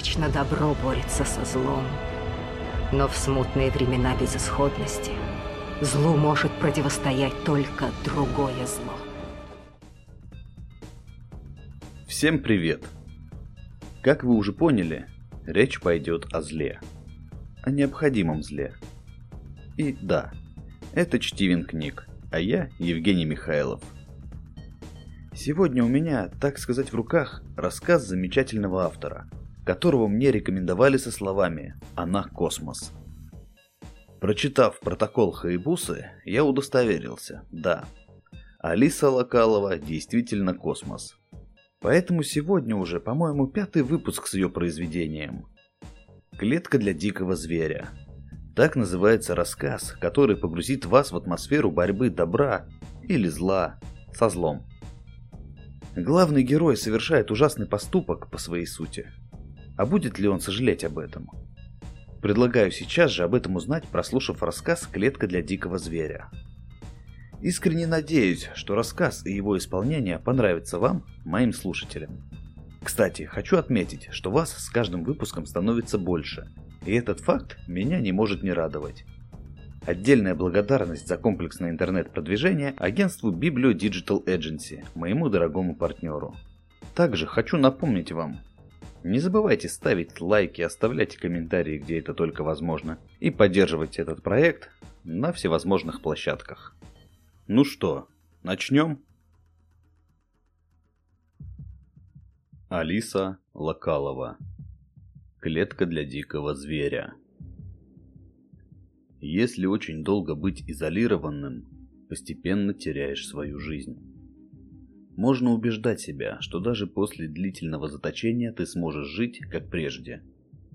Обычно добро борется со злом. Но в смутные времена безысходности злу может противостоять только другое зло. Всем привет! Как вы уже поняли, речь пойдет о зле. О необходимом зле. И да, это Чтивин книг, а я Евгений Михайлов – Сегодня у меня, так сказать, в руках рассказ замечательного автора, которого мне рекомендовали со словами «Она космос». Прочитав протокол Хаибусы, я удостоверился, да, Алиса Локалова действительно космос. Поэтому сегодня уже, по-моему, пятый выпуск с ее произведением. «Клетка для дикого зверя». Так называется рассказ, который погрузит вас в атмосферу борьбы добра или зла со злом. Главный герой совершает ужасный поступок по своей сути. А будет ли он сожалеть об этом? Предлагаю сейчас же об этом узнать, прослушав рассказ «Клетка для дикого зверя». Искренне надеюсь, что рассказ и его исполнение понравятся вам, моим слушателям. Кстати, хочу отметить, что вас с каждым выпуском становится больше, и этот факт меня не может не радовать. Отдельная благодарность за комплексное интернет-продвижение агентству Biblio Digital Agency, моему дорогому партнеру. Также хочу напомнить вам, не забывайте ставить лайки, оставлять комментарии, где это только возможно, и поддерживать этот проект на всевозможных площадках. Ну что, начнем? Алиса Локалова. Клетка для дикого зверя. Если очень долго быть изолированным, постепенно теряешь свою жизнь. Можно убеждать себя, что даже после длительного заточения ты сможешь жить, как прежде.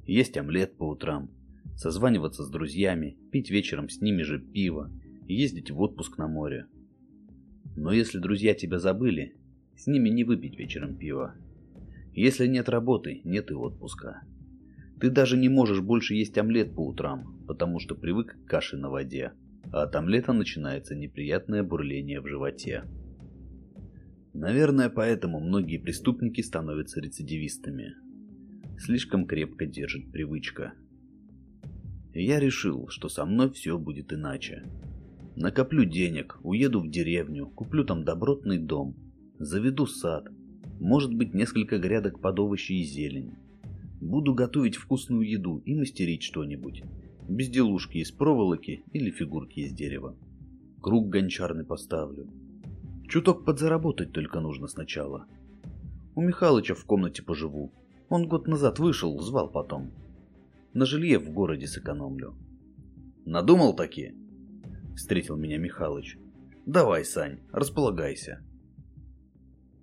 Есть омлет по утрам, созваниваться с друзьями, пить вечером с ними же пиво, ездить в отпуск на море. Но если друзья тебя забыли, с ними не выпить вечером пиво. Если нет работы, нет и отпуска. Ты даже не можешь больше есть омлет по утрам, потому что привык к каше на воде, а от омлета начинается неприятное бурление в животе. Наверное, поэтому многие преступники становятся рецидивистами. Слишком крепко держит привычка. я решил, что со мной все будет иначе. Накоплю денег, уеду в деревню, куплю там добротный дом, заведу сад, может быть несколько грядок под овощи и зелень. Буду готовить вкусную еду и мастерить что-нибудь. Безделушки из проволоки или фигурки из дерева. Круг гончарный поставлю. Чуток подзаработать только нужно сначала. У Михалыча в комнате поживу. Он год назад вышел, звал потом. На жилье в городе сэкономлю. Надумал такие? Встретил меня Михалыч. Давай, Сань, располагайся.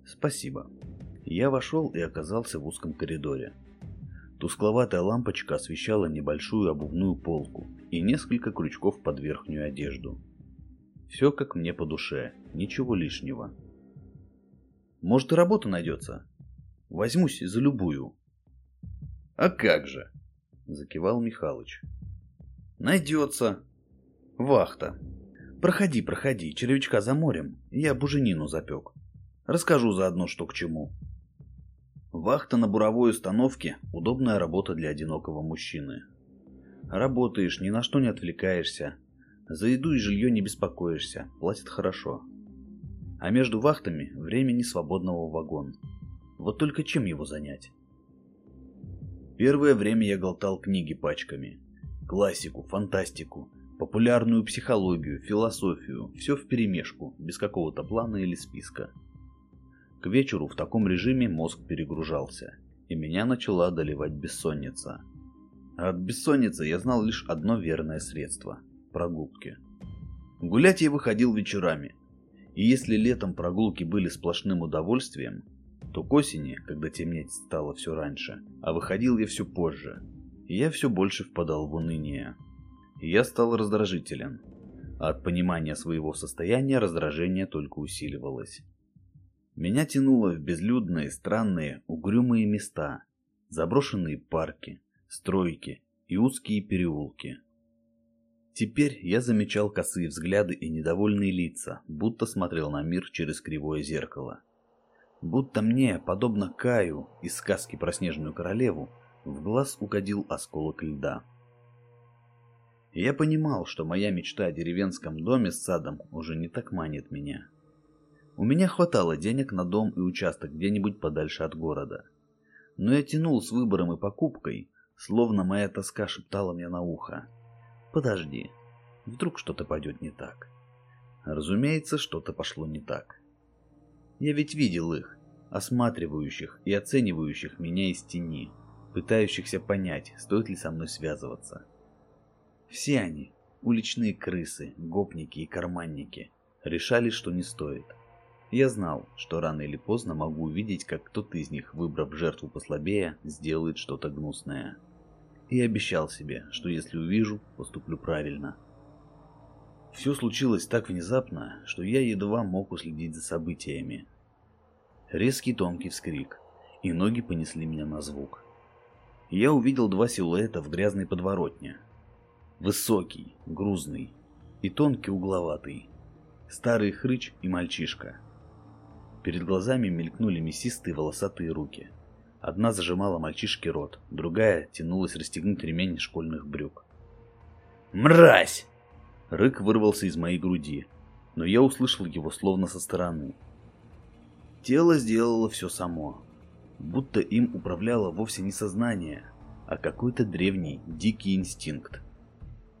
Спасибо. Я вошел и оказался в узком коридоре. Тускловатая лампочка освещала небольшую обувную полку и несколько крючков под верхнюю одежду. Все как мне по душе, ничего лишнего. Может и работа найдется? Возьмусь за любую. А как же? Закивал Михалыч. Найдется. Вахта. Проходи, проходи, червячка за морем. Я буженину запек. Расскажу заодно, что к чему. Вахта на буровой установке – удобная работа для одинокого мужчины. Работаешь, ни на что не отвлекаешься. За еду и жилье не беспокоишься, платят хорошо. А между вахтами времени свободного вагон. Вот только чем его занять? Первое время я глотал книги пачками. Классику, фантастику, популярную психологию, философию. Все вперемешку, без какого-то плана или списка. К вечеру в таком режиме мозг перегружался, и меня начала одолевать бессонница. А от бессонницы я знал лишь одно верное средство – прогулки. Гулять я выходил вечерами, и если летом прогулки были сплошным удовольствием, то к осени, когда темнеть стало все раньше, а выходил я все позже, я все больше впадал в уныние. Я стал раздражителен, а от понимания своего состояния раздражение только усиливалось. Меня тянуло в безлюдные, странные, угрюмые места, заброшенные парки, стройки и узкие переулки. Теперь я замечал косые взгляды и недовольные лица, будто смотрел на мир через кривое зеркало. Будто мне, подобно Каю из сказки про Снежную Королеву, В глаз угодил осколок льда. Я понимал, что моя мечта о деревенском доме с садом уже не так манит меня. У меня хватало денег на дом и участок где-нибудь подальше от города. Но я тянул с выбором и покупкой, словно моя тоска шептала мне на ухо. «Подожди, вдруг что-то пойдет не так». Разумеется, что-то пошло не так. Я ведь видел их, осматривающих и оценивающих меня из тени, пытающихся понять, стоит ли со мной связываться. Все они, уличные крысы, гопники и карманники, решали, что не стоит. Я знал, что рано или поздно могу увидеть, как кто-то из них, выбрав жертву послабее, сделает что-то гнусное. И обещал себе, что если увижу, поступлю правильно. Все случилось так внезапно, что я едва мог уследить за событиями. Резкий тонкий вскрик, и ноги понесли меня на звук. Я увидел два силуэта в грязной подворотне. Высокий, грузный и тонкий угловатый. Старый хрыч и мальчишка. Перед глазами мелькнули мясистые волосатые руки. Одна зажимала мальчишке рот, другая тянулась расстегнуть ремень школьных брюк. «Мразь!» Рык вырвался из моей груди, но я услышал его словно со стороны. Тело сделало все само, будто им управляло вовсе не сознание, а какой-то древний, дикий инстинкт.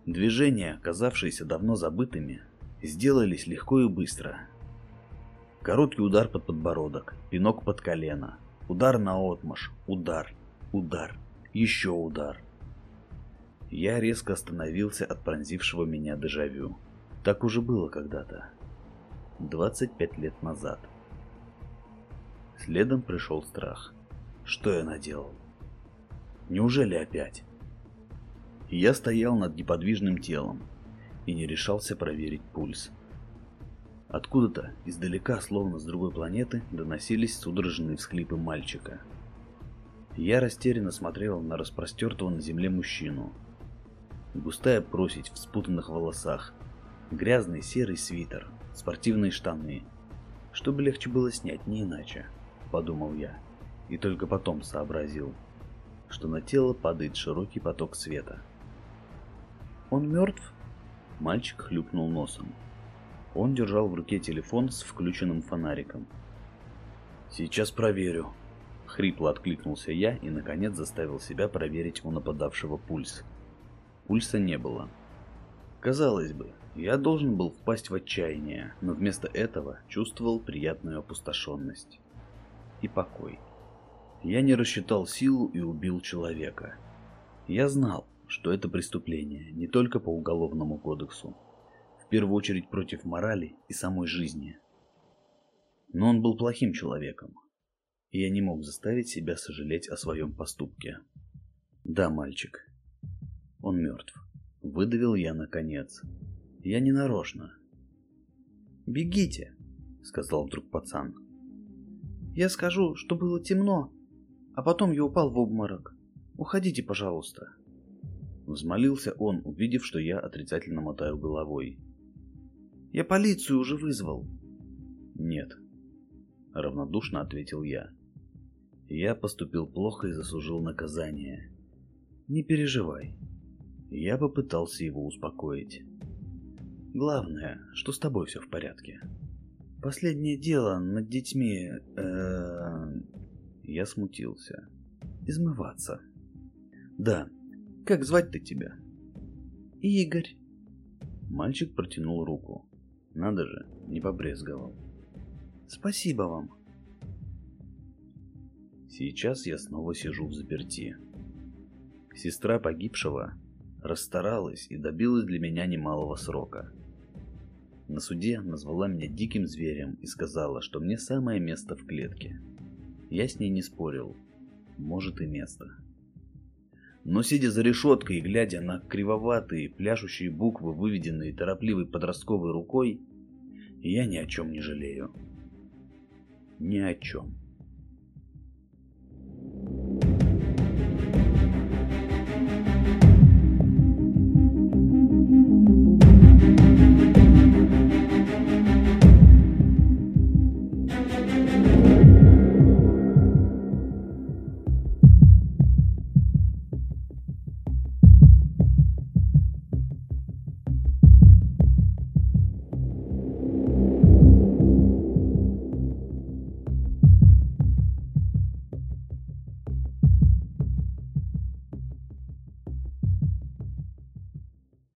Движения, казавшиеся давно забытыми, сделались легко и быстро. Короткий удар под подбородок, пинок под колено, удар на отмаш, удар, удар, еще удар — я резко остановился от пронзившего меня дежавю. Так уже было когда-то. 25 лет назад. Следом пришел страх. Что я наделал? Неужели опять? Я стоял над неподвижным телом и не решался проверить пульс. Откуда-то, издалека, словно с другой планеты, доносились судорожные всхлипы мальчика. Я растерянно смотрел на распростертого на земле мужчину, густая просить в спутанных волосах, грязный серый свитер, спортивные штаны. Чтобы легче было снять, не иначе, подумал я, и только потом сообразил, что на тело падает широкий поток света. Он мертв? Мальчик хлюпнул носом. Он держал в руке телефон с включенным фонариком. «Сейчас проверю», — хрипло откликнулся я и, наконец, заставил себя проверить у нападавшего пульс. Пульса не было. Казалось бы, я должен был впасть в отчаяние, но вместо этого чувствовал приятную опустошенность и покой. Я не рассчитал силу и убил человека. Я знал, что это преступление не только по уголовному кодексу, первую очередь против морали и самой жизни. Но он был плохим человеком, и я не мог заставить себя сожалеть о своем поступке. Да, мальчик, он мертв. Выдавил я наконец. Я не нарочно. «Бегите», — сказал вдруг пацан. «Я скажу, что было темно, а потом я упал в обморок. Уходите, пожалуйста». Взмолился он, увидев, что я отрицательно мотаю головой. «Я полицию уже вызвал». «Нет», — равнодушно ответил я. «Я поступил плохо и заслужил наказание. Не переживай, я попытался его успокоить. Главное, что с тобой все в порядке. Последнее дело над детьми... Э, я смутился. Измываться. Да. Как звать-то тебя? Игорь. Мальчик протянул руку. Надо же, не побрезговал. Спасибо вам. Сейчас я снова сижу в заперти. Сестра погибшего расстаралась и добилась для меня немалого срока. На суде назвала меня диким зверем и сказала, что мне самое место в клетке. Я с ней не спорил. Может и место. Но сидя за решеткой и глядя на кривоватые, пляшущие буквы, выведенные торопливой подростковой рукой, я ни о чем не жалею. Ни о чем.